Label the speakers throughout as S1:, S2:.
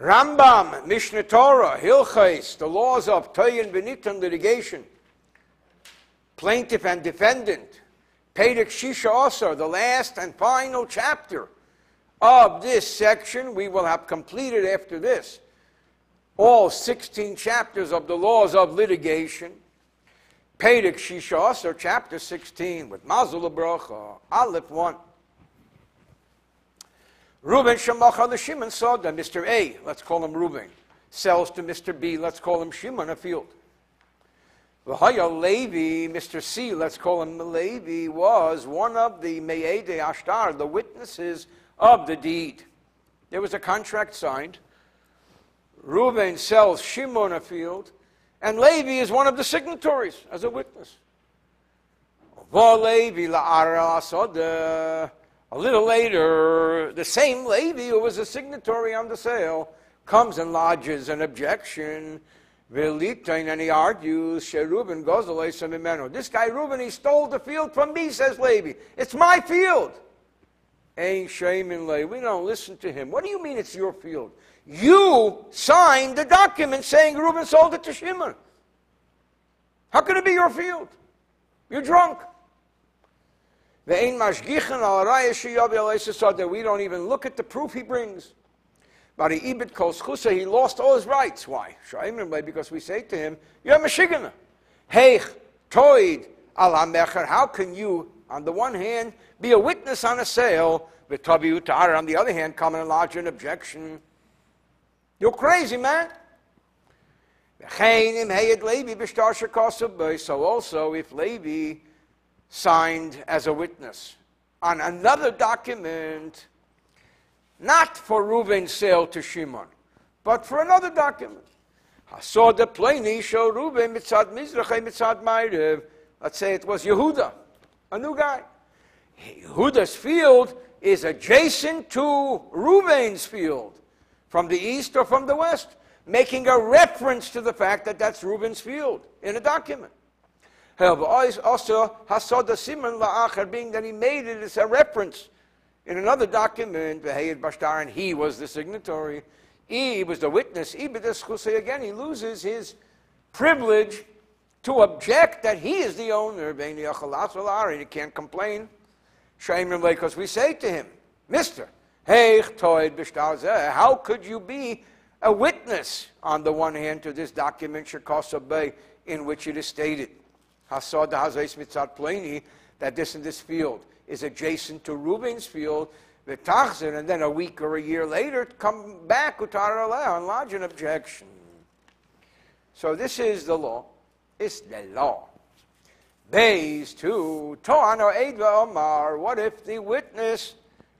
S1: Rambam, Mishneh Torah, Hilchais, the laws of To'en veNit'an litigation, plaintiff and defendant, Pedek Shisha also, the last and final chapter of this section. We will have completed after this all 16 chapters of the laws of litigation. Pedek Shisha also, chapter 16, with Mazul Bracha, Aleph 1. Reuben Shemacha the Shimon saw that Mr. A, let's call him Reuben, sells to Mr. B, let's call him Shimon, a field. V'haya Levi, Mr. C, let's call him Levi, was one of the Me'ede Ashtar, the witnesses of the deed. There was a contract signed. Reuben sells Shimon a field, and Levi is one of the signatories as a witness. Levi a little later, the same Levi who was a signatory on the sale comes and lodges an objection. And he argues, goes away some. This guy Reuben, he stole the field from me, says Levi. It's my field. Ain't shame in lay. We don't listen to him. What do you mean it's your field? You signed the document saying Reuben sold it to Shimon. How can it be your field? You're drunk. We don't even look at the proof he brings. But he ibit kos he lost all his rights. Why? Because we say to him, You're Meshigana. Hey, toid al How can you, on the one hand, be a witness on a sale, but tabi on the other hand, come and lodge an objection? You're crazy, man. So also, if Levi signed as a witness on another document, not for Reuben's sale to Shimon, but for another document. I saw the plainly show Reuben mitzad mizrachai mitzad ma'ariv. Let's say it was Yehuda, a new guy. Yehuda's field is adjacent to Reuben's field from the east or from the west, making a reference to the fact that that's Reuben's field in a document. However, also Hasoda Simon La'achar, being that he made it as a reference in another document, Behayed Bashtar, and he was the signatory. He was the witness. Again, he loses his privilege to object that he is the owner. He can't complain. Because we say to him, Mister, how could you be a witness on the one hand to this document, in which it is stated? Hasad Hazais Mitzat Plani, that this in this field is adjacent to Reuben's field, the Tachzin, and then a week or a year later come back Utar and lodge an objection. So this is the law. It's the law. Bays to Toano Eidva Omar. What if the witness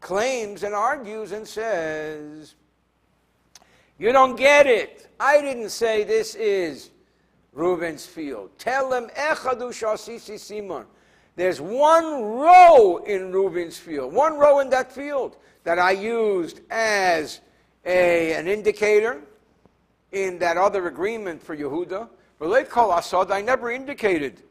S1: claims and argues and says, You don't get it. I didn't say this is Reuben's field. Tell them, Echadu Shasisi Simon. There's one row in Reuben's field, one row in that field that I used as a, an indicator in that other agreement for Yehuda. But they call Asad, I never indicated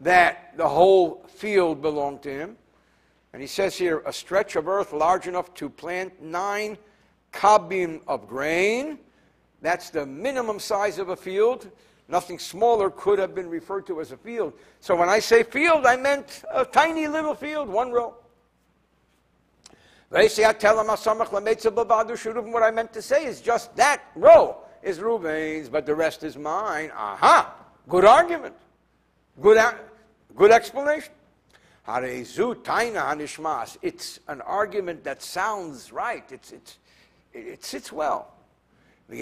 S1: that the whole field belonged to him. And he says here, a stretch of earth large enough to plant nine kabim of grain. That's the minimum size of a field. Nothing smaller could have been referred to as a field. So when I say field, I meant a tiny little field, one row. What I meant to say is just that row is Reuben's, but the rest is mine. Aha! Good argument. Good, good explanation. It's an argument that sounds right. It's, it's, it sits well. Tell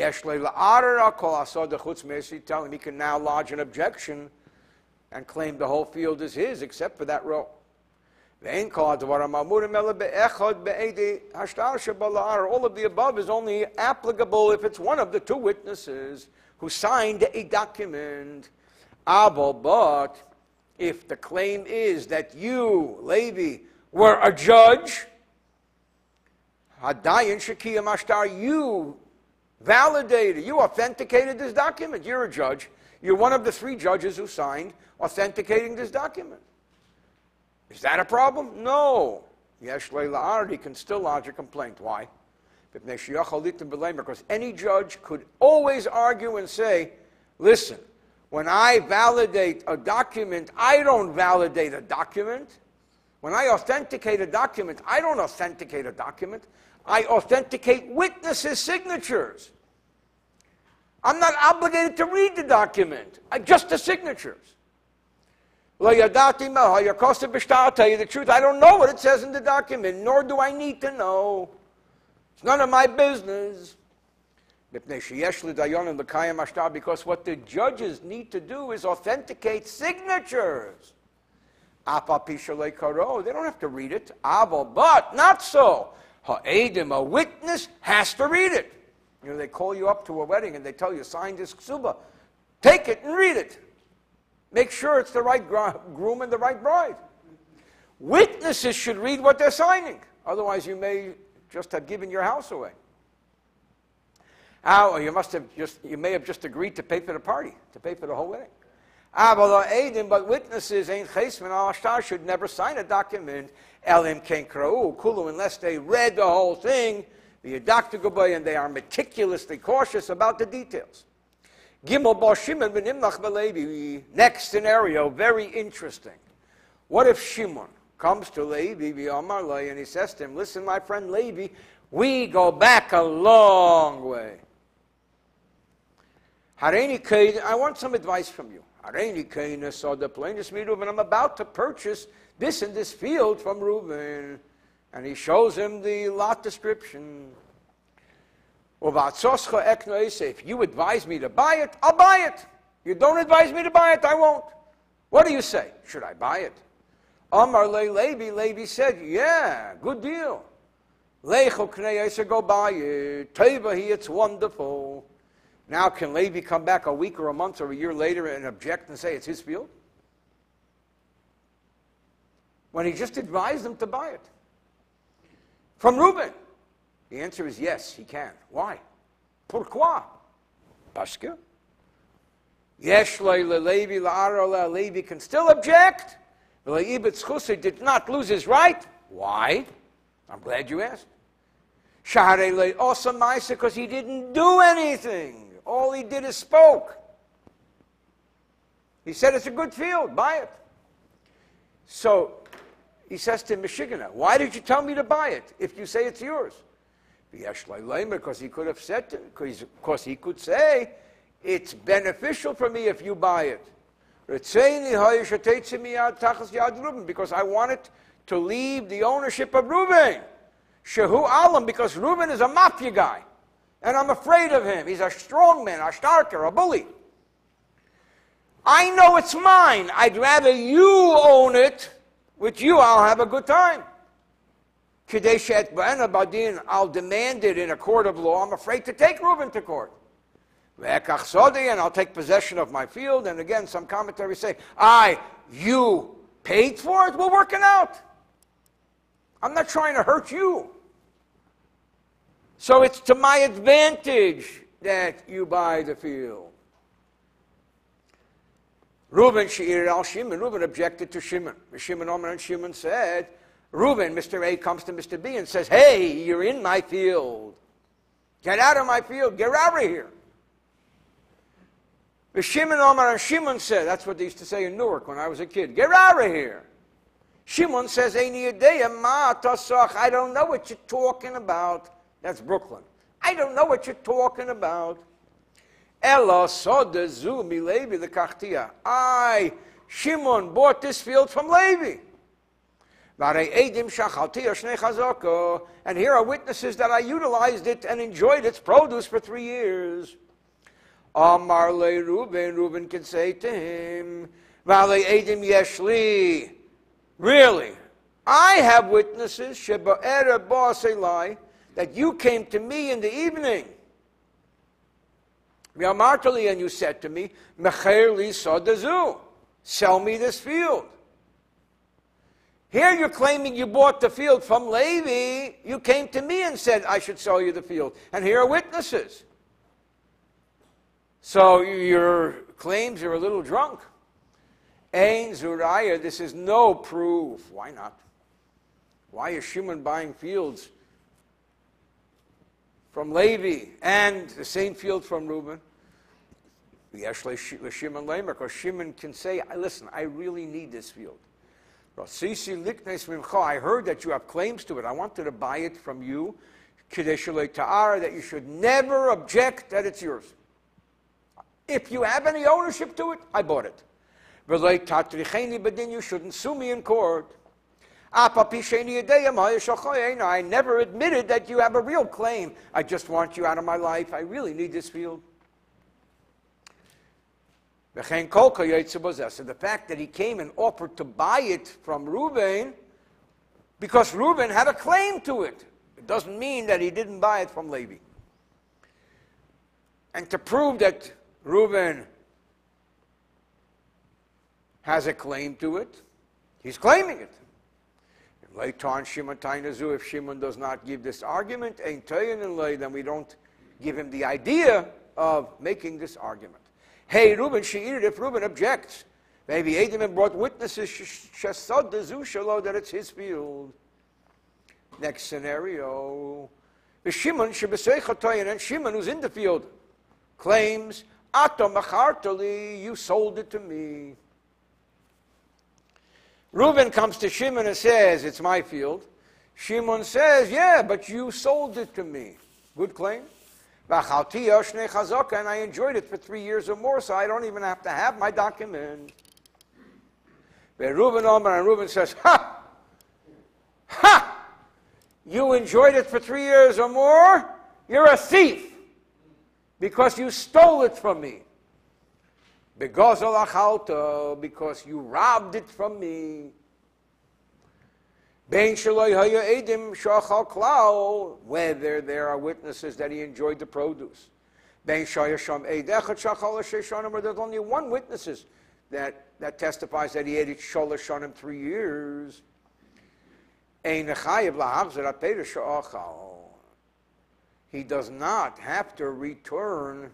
S1: him he can now lodge an objection and claim the whole field is his except for that row. All of the above is only applicable if it's one of the two witnesses who signed a document. But if the claim is that you, Levi, were a judge, Hadayan Shakiyam Ashtar, you validated, you authenticated this document. You're a judge. You're one of the three judges who signed authenticating this document. Is that a problem? No. Yesh he can still lodge a complaint. Why? Because any judge could always argue and say, listen, when I validate a document, I don't validate a document. When I authenticate a document, I don't authenticate a document. I authenticate witnesses' signatures. I'm not obligated to read the document, I, just the signatures. I'll tell you the truth, I don't know what it says in the document, nor do I need to know. It's none of my business. Because what the judges need to do is authenticate signatures. They don't have to read it. But not so. A witness has to read it. You know, they call you up to a wedding and they tell you, sign this ksuba. Take it and read it. Make sure it's the right groom and the right bride. Witnesses should read what they're signing. Otherwise, you may just have given your house away. Oh, you must have just, you may have just agreed to pay for the party, to pay for the whole wedding. Ah, Ha'edim, but witnesses ain't chesman should never sign a document elim ken kulu unless they read the whole thing the doctor Gubay and they are meticulously cautious about the details. Gimel Bar Shimon v'nimnach b'Levi. Next scenario, very interesting. What if Shimon comes to Levi and he says to him, "Listen, my friend Levi, we go back a long way. I want some advice from you. Hareini saw the plainest and I'm about to purchase this in this field from Reuben." And he shows him the lot description. If you advise me to buy it, I'll buy it. You don't advise me to buy it, I won't. What do you say? Should I buy it? Amar Le Levi, Levi said, Yeah, good deal. Lecho Knei said, Go buy it. Tevahi, it's wonderful. Now, can Levi come back a week or a month or a year later and object and say it's his field? When he just advised them to buy it. From Reuben? The answer is yes, he can. Why? Pourquoi? Parce que. Yesh levi la'ara Levi can still object. Leibit did not lose his right. Why? I'm glad you asked. Shahare le also because he didn't do anything. All he did is spoke. He said it's a good field, buy it. So he says to Michigana, Why did you tell me to buy it if you say it's yours? Because he could have said, because he could say, It's beneficial for me if you buy it. Because I want it to leave the ownership of Reuben. Shehu Alam, because Reuben is a mafia guy. And I'm afraid of him. He's a strong man, a starker, a bully. I know it's mine. I'd rather you own it with you, I'll have a good time. I'll demand it in a court of law. I'm afraid to take Reuben to court. And I'll take possession of my field. And again, some commentaries say, I, you paid for it? We're working out. I'm not trying to hurt you. So it's to my advantage that you buy the field. Reuben she'ir al Shimon. Reuben objected to Shimon. Shimon Omer and Shimon said, Reuben, Mr. A comes to Mr. B and says, Hey, you're in my field. Get out of my field. Get out of here. Shimon Omer and Shimon said, that's what they used to say in Newark when I was a kid. Get out of here. Shimon says, I don't know what you're talking about. That's Brooklyn. I don't know what you're talking about. Ella sodezu mi Levi the kachtia. I, Shimon, bought this field from Levi. And here are witnesses that I utilized it and enjoyed its produce for three years. Amar le Reuben, Reuben can say to him, Vale Edim Yeshli. Really, I have witnesses, Sheba that you came to me in the evening and you said to me, saw the zoo. Sell me this field. Here you're claiming you bought the field from Levi. You came to me and said, I should sell you the field. And here are witnesses. So your claims are a little drunk. Ain Zuriah, this is no proof. Why not? Why is Shimon buying fields from Levi and the same field from Reuben. Shimon Lamer, because Shimon can say, listen, I really need this field. I heard that you have claims to it. I wanted to buy it from you. That you should never object that it's yours. If you have any ownership to it, I bought it. But then you shouldn't sue me in court. I never admitted that you have a real claim. I just want you out of my life. I really need this field. So the fact that he came and offered to buy it from Reuben, because Reuben had a claim to it, it doesn't mean that he didn't buy it from Levi. And to prove that Reuben has a claim to it, he's claiming it. Later on, Shimon Tainazu, if Shimon does not give this argument, then we don't give him the idea of making this argument. Hey, Reuben, she eat it if Reuben objects. Maybe Adam brought witnesses that it's his field. Next scenario. Shimon and Shimon, who's in the field, claims, Ato machartali, you sold it to me. Reuben comes to Shimon and says, It's my field. Shimon says, Yeah, but you sold it to me. Good claim. And I enjoyed it for three years or more, so I don't even have to have my document. Reuben Omer and Reuben says, Ha! Ha! You enjoyed it for three years or more? You're a thief because you stole it from me. Because all to because you robbed it from me. Bain Shalaihaya Aidim Shah Klao, whether there are witnesses that he enjoyed the produce. There's only one witnesses that, that testifies that he ate it sholashonim three years. He does not have to return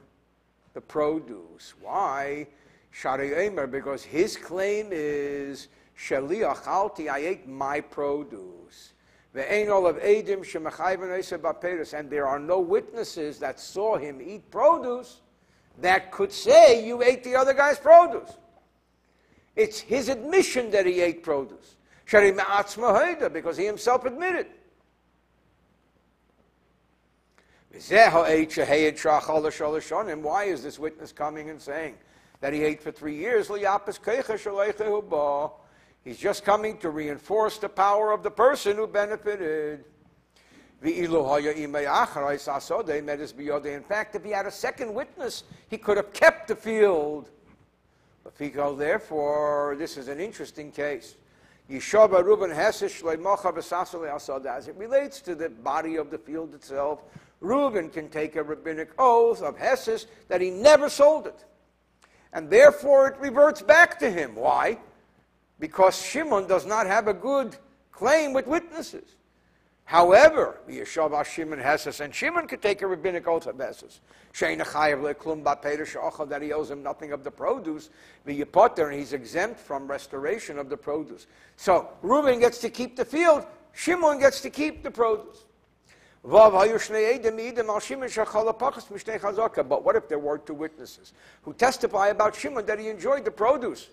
S1: the produce. Why? Because his claim is Shaliach alti, I ate my produce. And there are no witnesses that saw him eat produce that could say you ate the other guy's produce. It's his admission that he ate produce. Because he himself admitted. Why is this witness coming and saying that he ate for three years? He's just coming to reinforce the power of the person who benefited. In fact, if he had a second witness, he could have kept the field. Therefore, this is an interesting case. As it relates to the body of the field itself, Reuben can take a rabbinic oath of Hesses that he never sold it. And therefore it reverts back to him. Why? because Shimon does not have a good claim with witnesses. However, Yeshua Shimon Hesses, and Shimon could take a rabbinic oath of Hesses. that he owes him nothing of the produce. V'yipoter, and he's exempt from restoration of the produce. So Reuben gets to keep the field, Shimon gets to keep the produce. But what if there were two witnesses who testify about Shimon that he enjoyed the produce?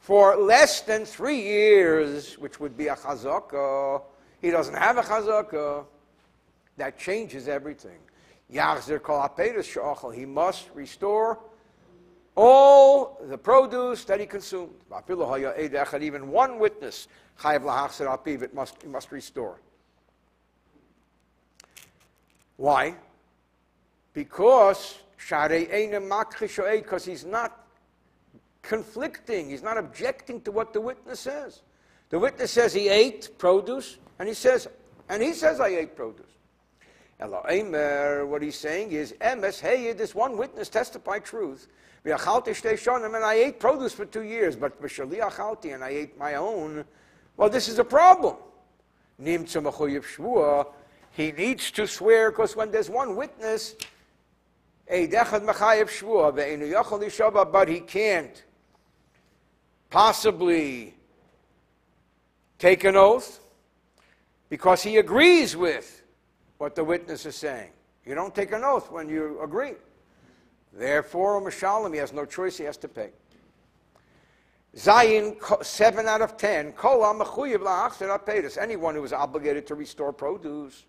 S1: for less than three years, which would be a chazakah. He doesn't have a chazakah. That changes everything. He must restore all the produce that he consumed. Even one witness, it must, he must restore. Why? Because because he's not conflicting. He's not objecting to what the witness says. The witness says he ate produce, and he says, and he says I ate produce. Emer, What he's saying is, Emes, hey, this one witness testified truth. And I ate produce for two years, but and I ate my own. Well, this is a problem. He needs to swear because when there's one witness, but he can't possibly take an oath because he agrees with what the witness is saying. You don't take an oath when you agree. Therefore, Mashalim, he has no choice, he has to pay. Zayin, seven out of ten. Anyone who is obligated to restore produce.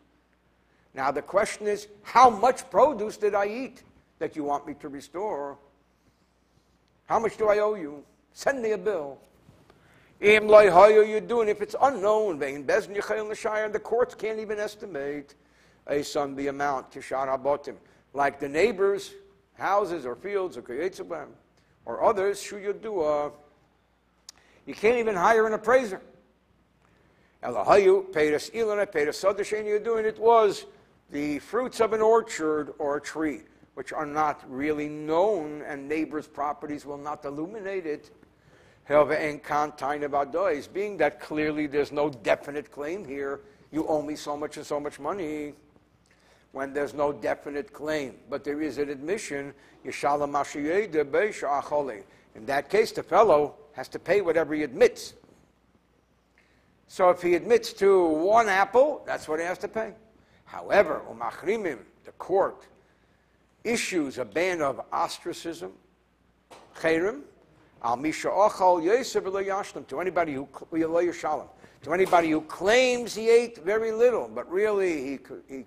S1: Now the question is, how much produce did I eat that you want me to restore? How much do I owe you? Send me a bill. Im you doing if it's unknown, the courts can't even estimate a the amount Like the neighbors' houses or fields or or others. You can't even hire an appraiser. Elahayu paid us ilana, us you're doing it was the fruits of an orchard or a tree, which are not really known, and neighbors' properties will not illuminate it. Being that clearly there's no definite claim here, you owe me so much and so much money when there's no definite claim. But there is an admission, in that case, the fellow has to pay whatever he admits. So if he admits to one apple, that's what he has to pay. However, umachrimim, the court, issues a ban of ostracism, cherim, al misha ochal yashem to anybody who to anybody who claims he ate very little, but really he, he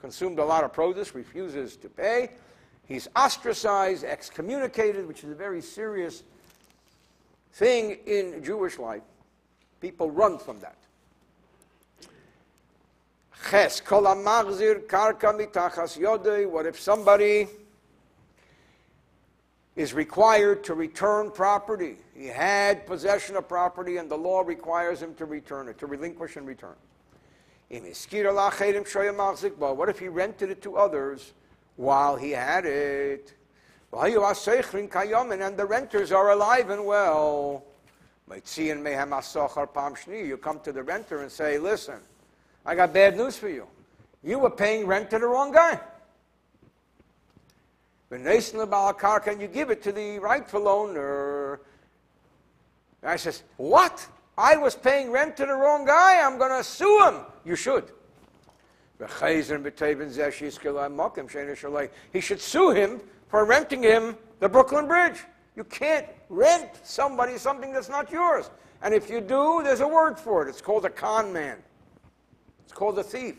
S1: consumed a lot of produce, refuses to pay. He's ostracized, excommunicated, which is a very serious thing in Jewish life. People run from that. Ches, kol amachzir karka mitachas yodei. What if somebody is required to return property? He had possession of property and the law requires him to return it, to relinquish and return. What if he rented it to others while he had it? And the renters are alive and well. You come to the renter and say, listen, I got bad news for you. You were paying rent to the wrong guy. And you give it to the rightful owner. I says, what? I was paying rent to the wrong guy. I'm going to sue him. You should. He should sue him for renting him the Brooklyn Bridge. You can't rent somebody something that's not yours. And if you do, there's a word for it. It's called a con man. It's called a thief.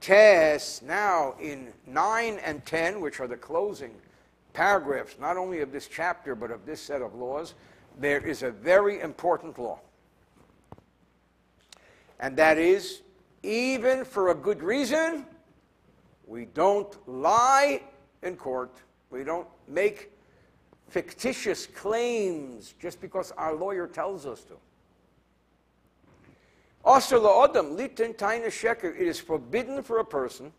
S1: Test now in 9 and 10, which are the closing paragraphs, not only of this chapter, but of this set of laws, there is a very important law. And that is, even for a good reason, we don't lie in court. We don't make fictitious claims just because our lawyer tells us to. Taina sheker. It is forbidden for a person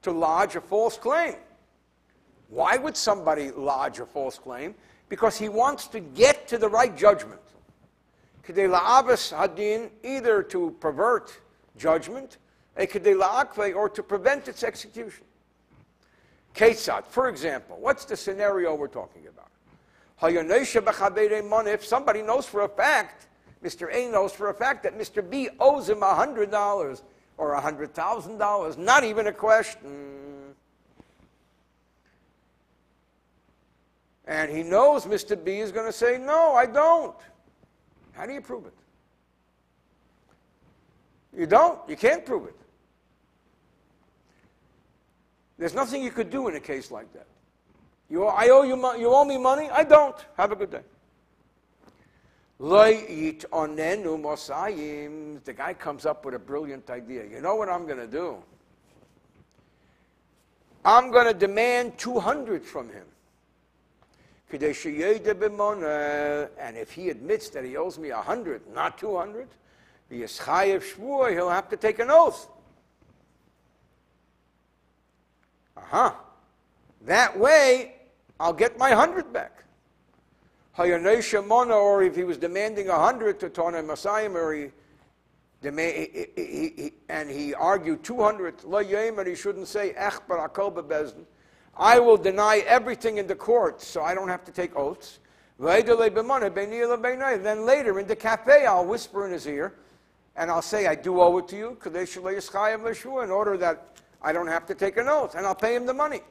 S1: to lodge a false claim. Why would somebody lodge a false claim? Because he wants to get to the right judgment. Hadin, either to pervert judgment, or to prevent its execution. Ketzat, for example, what's the scenario we're talking about? If somebody knows for a fact Mr. A knows for a fact that Mr. B owes him $100 or $100,000. Not even a question. And he knows Mr. B is going to say, No, I don't. How do you prove it? You don't. You can't prove it. There's nothing you could do in a case like that. You, I owe you, you owe me money? I don't. Have a good day. The guy comes up with a brilliant idea. You know what I'm going to do? I'm going to demand 200 from him. And if he admits that he owes me 100, not 200, he'll have to take an oath. Uh-huh. That way, I'll get my 100 back or if he was demanding a hundred to Tona Messiah, or he, he, he, and he argued 200, and he shouldn't say, I will deny everything in the court, so I don't have to take oaths. Then later in the cafe, I'll whisper in his ear, and I'll say I do owe it to you, in order that I don't have to take an oath, and I'll pay him the money.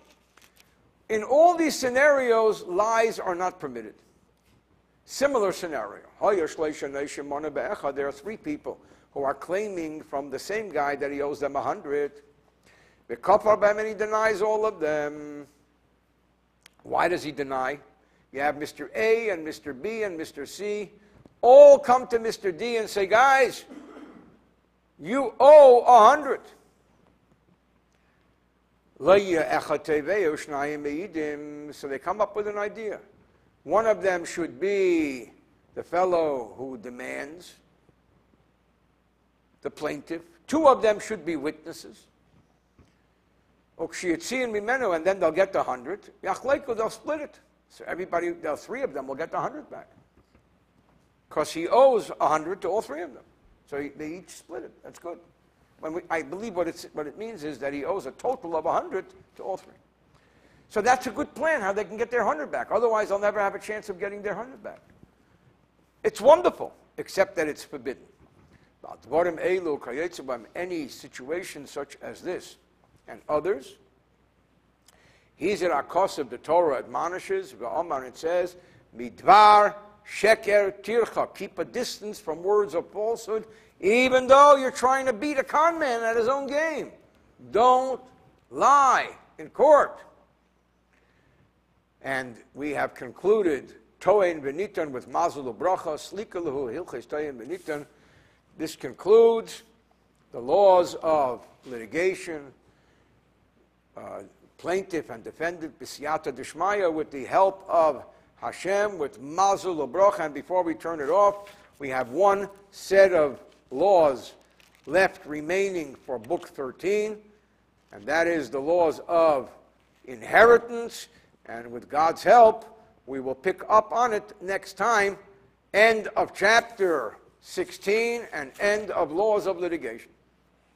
S1: In all these scenarios, lies are not permitted. Similar scenario. There are three people who are claiming from the same guy that he owes them a hundred. the And he denies all of them. Why does he deny? You have Mr. A and Mr. B and Mr. C all come to Mr. D and say, guys, you owe a hundred. So they come up with an idea. One of them should be the fellow who demands, the plaintiff. Two of them should be witnesses. And then they'll get the hundred. They'll split it. So everybody, the three of them will get the hundred back. Because he owes a hundred to all three of them. So he, they each split it. That's good. When we, I believe what, what it means is that he owes a total of a hundred to all three. So that's a good plan, how they can get their hundred back. Otherwise, they'll never have a chance of getting their hundred back. It's wonderful, except that it's forbidden. Any situation such as this and others, he's in our of the Torah admonishes, it says, Midvar sheker tircha, keep a distance from words of falsehood, even though you're trying to beat a con man at his own game. Don't lie in court. And we have concluded To'en veNit'an with Mazul Bracha, Slikalahu Hilches To'en veNit'an. This concludes the laws of litigation, uh, plaintiff and defendant, Bisyata Dishmaya, with the help of Hashem, with Mazul Bracha. And before we turn it off, we have one set of laws left remaining for Book 13, and that is the laws of inheritance and with God's help, we will pick up on it next time. End of chapter 16 and end of laws of litigation.